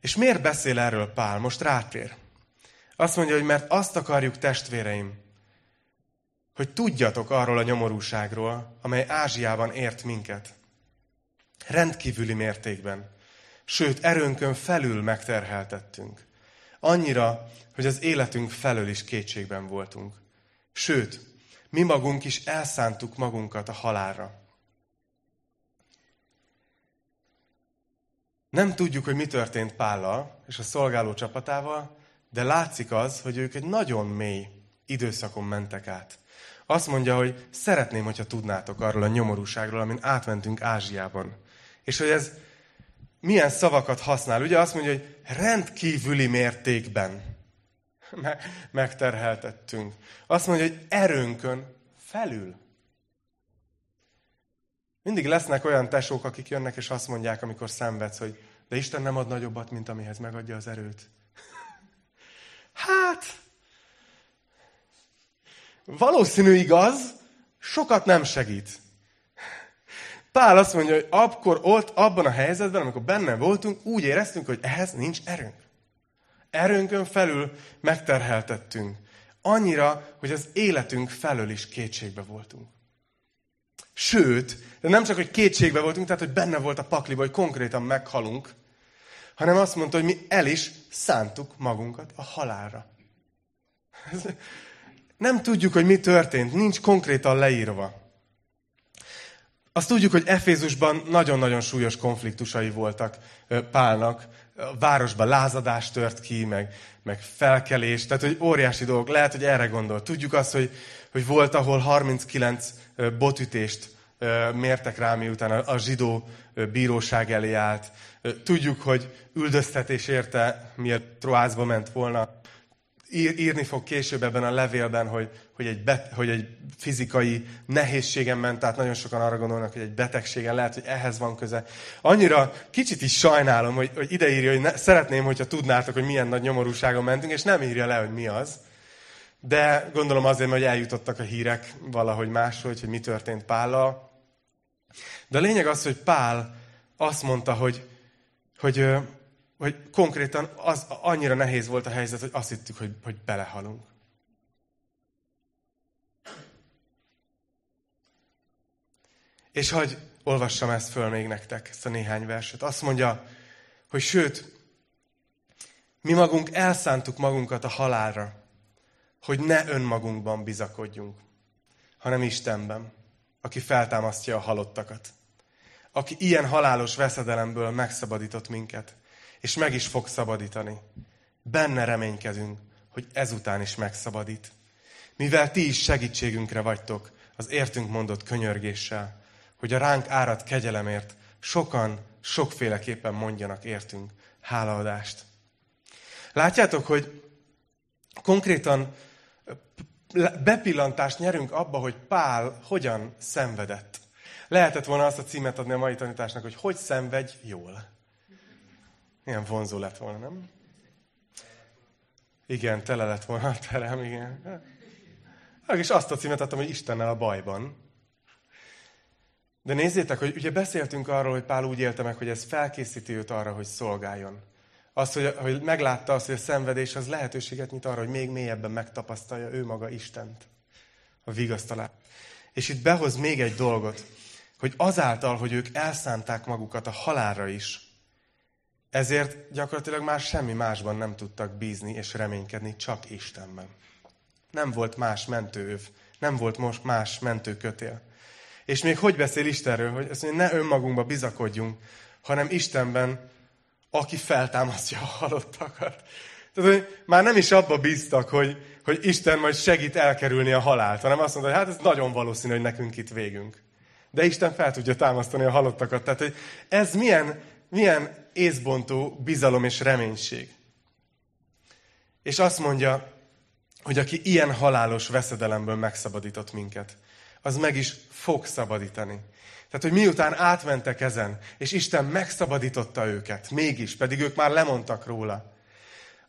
És miért beszél erről Pál? Most rátér. Azt mondja, hogy mert azt akarjuk, testvéreim, hogy tudjatok arról a nyomorúságról, amely Ázsiában ért minket. Rendkívüli mértékben. Sőt, erőnkön felül megterheltettünk. Annyira, hogy az életünk felől is kétségben voltunk. Sőt, mi magunk is elszántuk magunkat a halálra. Nem tudjuk, hogy mi történt Pállal és a szolgáló csapatával, de látszik az, hogy ők egy nagyon mély időszakon mentek át. Azt mondja, hogy szeretném, hogyha tudnátok arról a nyomorúságról, amin átmentünk Ázsiában. És hogy ez milyen szavakat használ. Ugye azt mondja, hogy rendkívüli mértékben megterheltettünk. Azt mondja, hogy erőnkön felül. Mindig lesznek olyan tesók, akik jönnek, és azt mondják, amikor szenvedsz, hogy de Isten nem ad nagyobbat, mint amihez megadja az erőt. Hát, valószínű igaz, sokat nem segít. Pál azt mondja, hogy akkor ott, abban a helyzetben, amikor benne voltunk, úgy éreztünk, hogy ehhez nincs erőnk. Erőnkön felül megterheltettünk. Annyira, hogy az életünk felől is kétségbe voltunk. Sőt, de nem csak, hogy kétségbe voltunk, tehát, hogy benne volt a pakliba, hogy konkrétan meghalunk, hanem azt mondta, hogy mi el is szántuk magunkat a halálra. Nem tudjuk, hogy mi történt, nincs konkrétan leírva. Azt tudjuk, hogy Efézusban nagyon-nagyon súlyos konfliktusai voltak Pálnak. A városban lázadás tört ki, meg, meg felkelés, tehát hogy óriási dolgok. Lehet, hogy erre gondol. Tudjuk azt, hogy, hogy volt, ahol 39 botütést mértek rá, miután a zsidó bíróság elé állt. Tudjuk, hogy üldöztetés érte, miért Troászba ment volna. Ír, írni fog később ebben a levélben, hogy, hogy, egy bet, hogy egy fizikai nehézségen ment, tehát nagyon sokan arra gondolnak, hogy egy betegségen lehet, hogy ehhez van köze. Annyira kicsit is sajnálom, hogy, hogy ide írja, hogy ne, szeretném, hogyha tudnátok, hogy milyen nagy nyomorúságon mentünk, és nem írja le, hogy mi az. De gondolom azért, hogy eljutottak a hírek valahogy máshogy, hogy mi történt Pállal. De a lényeg az, hogy Pál azt mondta, hogy, hogy, hogy konkrétan az annyira nehéz volt a helyzet, hogy azt hittük, hogy, hogy belehalunk. És hogy olvassam ezt föl még nektek, ezt a néhány verset. Azt mondja, hogy sőt, mi magunk elszántuk magunkat a halálra, hogy ne önmagunkban bizakodjunk, hanem Istenben aki feltámasztja a halottakat. Aki ilyen halálos veszedelemből megszabadított minket, és meg is fog szabadítani. Benne reménykedünk, hogy ezután is megszabadít. Mivel ti is segítségünkre vagytok az értünk mondott könyörgéssel, hogy a ránk árad kegyelemért sokan sokféleképpen mondjanak értünk hálaadást. Látjátok, hogy konkrétan bepillantást nyerünk abba, hogy Pál hogyan szenvedett. Lehetett volna azt a címet adni a mai tanításnak, hogy hogy szenvedj jól. Milyen vonzó lett volna, nem? Igen, tele lett volna a terem, igen. És azt a címet adtam, hogy Istennel a bajban. De nézzétek, hogy ugye beszéltünk arról, hogy Pál úgy élte meg, hogy ez felkészíti őt arra, hogy szolgáljon. Azt, hogy, hogy meglátta azt, hogy a szenvedés az lehetőséget nyit arra, hogy még mélyebben megtapasztalja ő maga Istent. A vigasztalát. És itt behoz még egy dolgot, hogy azáltal, hogy ők elszánták magukat a halálra is, ezért gyakorlatilag már semmi másban nem tudtak bízni és reménykedni, csak Istenben. Nem volt más mentőöv, nem volt most más mentőkötél. És még hogy beszél Istenről, hogy azt mondja, ne önmagunkba bizakodjunk, hanem Istenben aki feltámasztja a halottakat. Tehát, hogy már nem is abba bíztak, hogy, hogy Isten majd segít elkerülni a halált, hanem azt mondta, hogy hát ez nagyon valószínű, hogy nekünk itt végünk. De Isten fel tudja támasztani a halottakat. Tehát, hogy ez milyen, milyen észbontó bizalom és reménység. És azt mondja, hogy aki ilyen halálos veszedelemből megszabadított minket, az meg is fog szabadítani. Tehát, hogy miután átmentek ezen, és Isten megszabadította őket, mégis, pedig ők már lemondtak róla.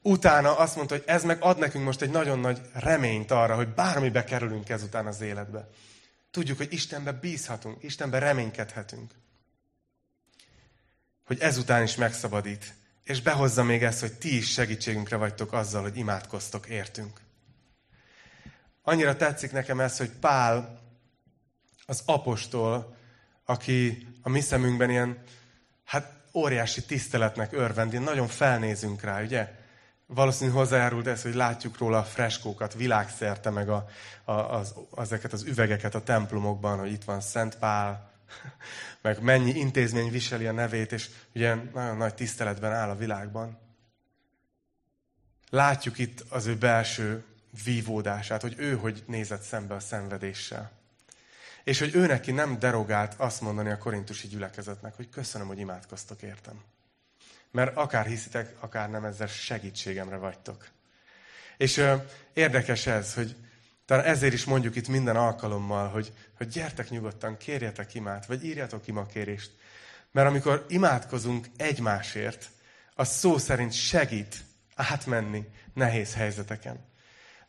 Utána azt mondta, hogy ez meg ad nekünk most egy nagyon nagy reményt arra, hogy bármibe kerülünk ezután az életbe. Tudjuk, hogy Istenbe bízhatunk, Istenbe reménykedhetünk. Hogy ezután is megszabadít. És behozza még ezt, hogy ti is segítségünkre vagytok azzal, hogy imádkoztok, értünk. Annyira tetszik nekem ez, hogy Pál az apostol, aki a mi szemünkben ilyen, hát óriási tiszteletnek örvendi, nagyon felnézünk rá, ugye? Valószínűleg hozzájárult ez, hogy látjuk róla a freskókat világszerte, meg a, a, az, ezeket az üvegeket a templomokban, hogy itt van Szent Pál, meg mennyi intézmény viseli a nevét, és ugye nagyon nagy tiszteletben áll a világban. Látjuk itt az ő belső vívódását, hogy ő hogy nézett szembe a szenvedéssel. És hogy ő neki nem derogált azt mondani a korintusi gyülekezetnek, hogy köszönöm, hogy imádkoztok értem. Mert akár hiszitek, akár nem, ezzel segítségemre vagytok. És ö, érdekes ez, hogy talán ezért is mondjuk itt minden alkalommal, hogy, hogy gyertek nyugodtan, kérjetek imát, vagy írjatok imakérést. Mert amikor imádkozunk egymásért, az szó szerint segít átmenni nehéz helyzeteken.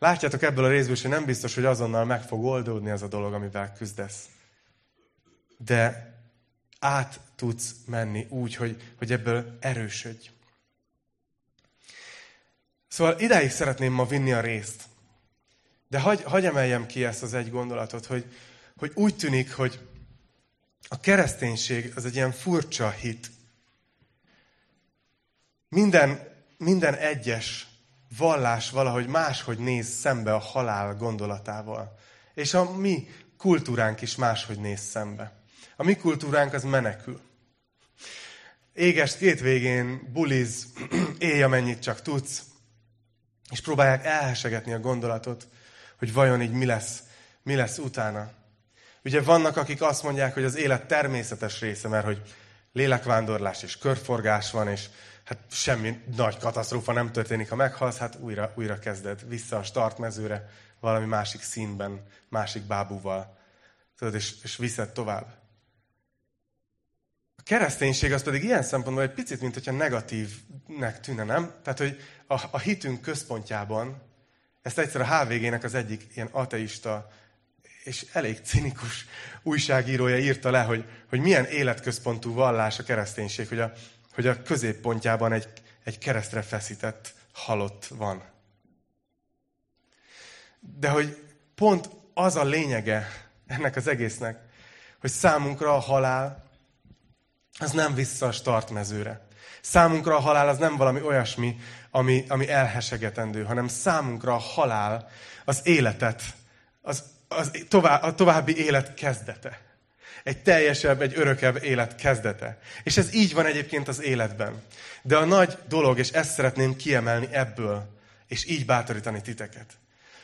Látjátok ebből a részből, hogy nem biztos, hogy azonnal meg fog oldódni az a dolog, amivel küzdesz. De át tudsz menni úgy, hogy, hogy ebből erősödj. Szóval idáig szeretném ma vinni a részt. De hagy, hagy emeljem ki ezt az egy gondolatot, hogy, hogy úgy tűnik, hogy a kereszténység az egy ilyen furcsa hit. Minden, minden egyes vallás valahogy máshogy néz szembe a halál gondolatával. És a mi kultúránk is máshogy néz szembe. A mi kultúránk az menekül. Éges két végén buliz, élj amennyit csak tudsz, és próbálják elhesegetni a gondolatot, hogy vajon így mi lesz, mi lesz utána. Ugye vannak, akik azt mondják, hogy az élet természetes része, mert hogy lélekvándorlás és körforgás van, és hát semmi nagy katasztrófa nem történik, ha meghalsz, hát újra, újra kezded vissza a startmezőre, valami másik színben, másik bábúval. Tudod, és, és viszed tovább. A kereszténység az pedig ilyen szempontból egy picit, mint hogyha negatívnek tűnne, nem? Tehát, hogy a, a hitünk központjában, ezt egyszer a HVG-nek az egyik ilyen ateista és elég cinikus újságírója írta le, hogy, hogy milyen életközpontú vallás a kereszténység, hogy a, hogy a középpontjában egy, egy keresztre feszített halott van. De hogy pont az a lényege ennek az egésznek, hogy számunkra a halál az nem vissza a startmezőre. Számunkra a halál az nem valami olyasmi, ami, ami elhesegetendő, hanem számunkra a halál az életet, az, az tovább, a további élet kezdete egy teljesebb, egy örökebb élet kezdete. És ez így van egyébként az életben. De a nagy dolog, és ezt szeretném kiemelni ebből, és így bátorítani titeket,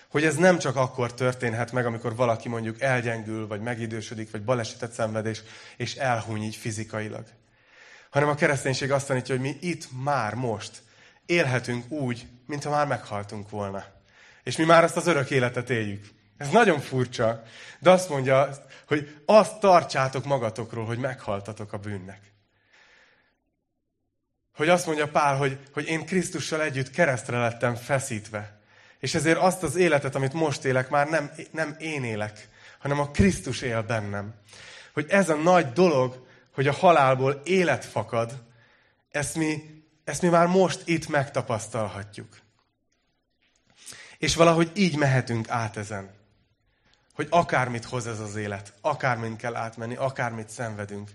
hogy ez nem csak akkor történhet meg, amikor valaki mondjuk elgyengül, vagy megidősödik, vagy balesetet szenvedés, és elhuny így fizikailag. Hanem a kereszténység azt tanítja, hogy mi itt már most élhetünk úgy, mintha már meghaltunk volna. És mi már azt az örök életet éljük. Ez nagyon furcsa, de azt mondja, hogy azt tartsátok magatokról, hogy meghaltatok a bűnnek. Hogy azt mondja Pál, hogy, hogy én Krisztussal együtt keresztre lettem feszítve. És ezért azt az életet, amit most élek, már nem, nem én élek, hanem a Krisztus él bennem. Hogy ez a nagy dolog, hogy a halálból élet fakad, ezt mi, ezt mi már most itt megtapasztalhatjuk. És valahogy így mehetünk át ezen hogy akármit hoz ez az élet, akármint kell átmenni, akármit szenvedünk,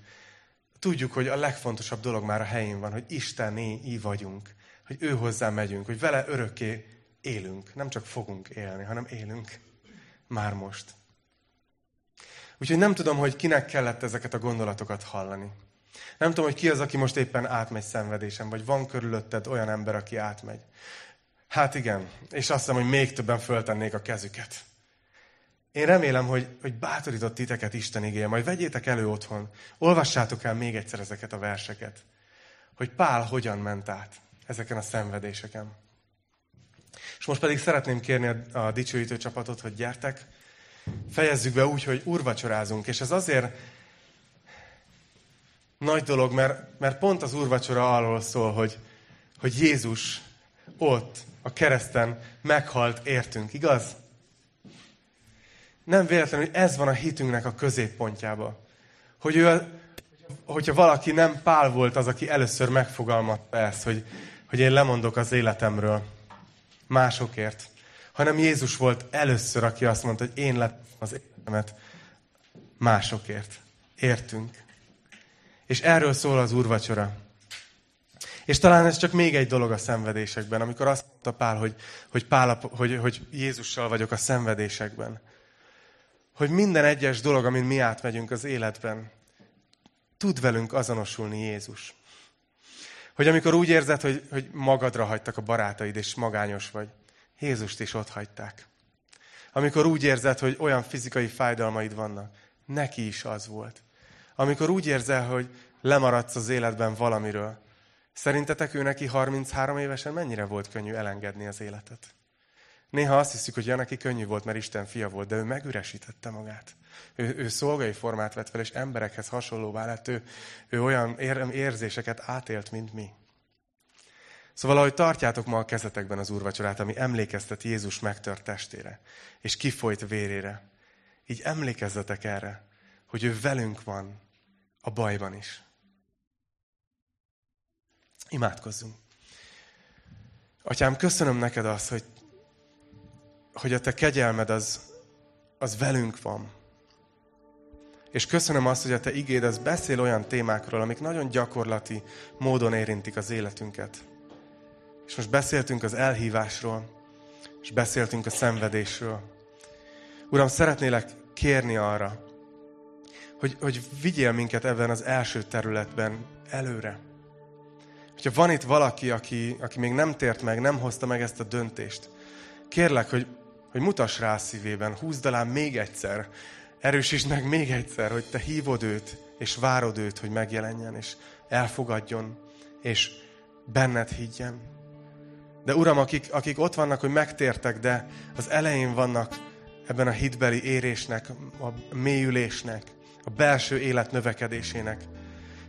tudjuk, hogy a legfontosabb dolog már a helyén van, hogy Istené vagyunk, hogy ő hozzá megyünk, hogy vele örökké élünk. Nem csak fogunk élni, hanem élünk már most. Úgyhogy nem tudom, hogy kinek kellett ezeket a gondolatokat hallani. Nem tudom, hogy ki az, aki most éppen átmegy szenvedésen, vagy van körülötted olyan ember, aki átmegy. Hát igen, és azt hiszem, hogy még többen föltennék a kezüket. Én remélem, hogy, hogy bátorított titeket Isten igéje. Majd vegyétek elő otthon. Olvassátok el még egyszer ezeket a verseket. Hogy Pál hogyan ment át ezeken a szenvedéseken. És most pedig szeretném kérni a, a dicsőítő csapatot, hogy gyertek, fejezzük be úgy, hogy úrvacsorázunk. És ez azért nagy dolog, mert, mert pont az úrvacsora arról szól, hogy, hogy Jézus ott a kereszten meghalt értünk, igaz? Nem véletlenül, hogy ez van a hitünknek a középpontjába. Hogy ő, hogyha valaki nem Pál volt az, aki először megfogalmazta ezt, hogy, hogy én lemondok az életemről másokért, hanem Jézus volt először, aki azt mondta, hogy én lettem az életemet másokért. Értünk. És erről szól az úrvacsora. És talán ez csak még egy dolog a szenvedésekben, amikor azt mondta Pál, hogy, hogy, Pál, hogy, hogy Jézussal vagyok a szenvedésekben. Hogy minden egyes dolog, amin mi átmegyünk az életben, tud velünk azonosulni Jézus. Hogy amikor úgy érzed, hogy, hogy magadra hagytak a barátaid, és magányos vagy, Jézust is ott hagyták. Amikor úgy érzed, hogy olyan fizikai fájdalmaid vannak, neki is az volt. Amikor úgy érzel, hogy lemaradsz az életben valamiről, szerintetek ő neki 33 évesen mennyire volt könnyű elengedni az életet? Néha azt hiszük, hogy ja, neki könnyű volt, mert Isten fia volt, de ő megüresítette magát. Ő, ő szolgai formát vett fel, és emberekhez hasonlóvá lett. Ő, ő olyan ér, érzéseket átélt, mint mi. Szóval, ahogy tartjátok ma a kezetekben az úrvacsorát, ami emlékeztet Jézus megtört testére, és kifolyt vérére, így emlékezzetek erre, hogy ő velünk van a bajban is. Imádkozzunk. Atyám, köszönöm neked azt, hogy, hogy a te kegyelmed az, az velünk van. És köszönöm azt, hogy a te igéd az beszél olyan témákról, amik nagyon gyakorlati módon érintik az életünket. És most beszéltünk az elhívásról, és beszéltünk a szenvedésről. Uram, szeretnélek kérni arra, hogy, hogy vigyél minket ebben az első területben előre. Hogyha van itt valaki, aki, aki még nem tért meg, nem hozta meg ezt a döntést, kérlek, hogy, hogy mutass rá szívében, húzd alá még egyszer, erősítsd meg még egyszer, hogy te hívod őt, és várod őt, hogy megjelenjen, és elfogadjon, és benned higgyen. De Uram, akik, akik ott vannak, hogy megtértek, de az elején vannak ebben a hitbeli érésnek, a mélyülésnek, a belső élet növekedésének.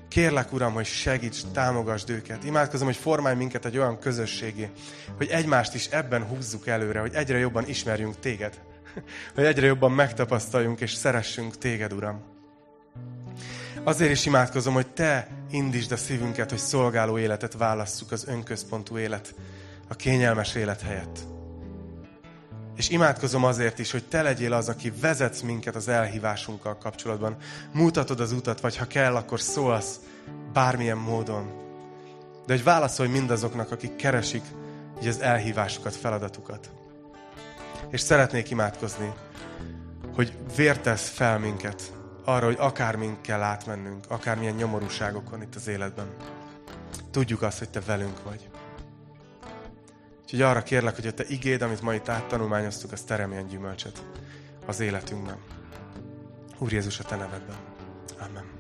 Kérlek, Uram, hogy segíts, támogasd őket. Imádkozom, hogy formálj minket egy olyan közösségé, hogy egymást is ebben húzzuk előre, hogy egyre jobban ismerjünk téged. Hogy egyre jobban megtapasztaljunk és szeressünk téged, Uram. Azért is imádkozom, hogy Te indítsd a szívünket, hogy szolgáló életet válasszuk az önközpontú élet, a kényelmes élet helyett. És imádkozom azért is, hogy te legyél az, aki vezetsz minket az elhívásunkkal kapcsolatban. Mutatod az utat, vagy ha kell, akkor szólsz bármilyen módon. De hogy válaszolj mindazoknak, akik keresik így az elhívásukat, feladatukat. És szeretnék imádkozni, hogy vértesz fel minket arra, hogy akármink kell átmennünk, akármilyen nyomorúságokon itt az életben. Tudjuk azt, hogy te velünk vagy. Úgyhogy arra kérlek, hogy a te igéd, amit ma itt áttanulmányoztuk, az teremjen gyümölcsöt az életünkben. Úr Jézus, a te nevedben. Amen.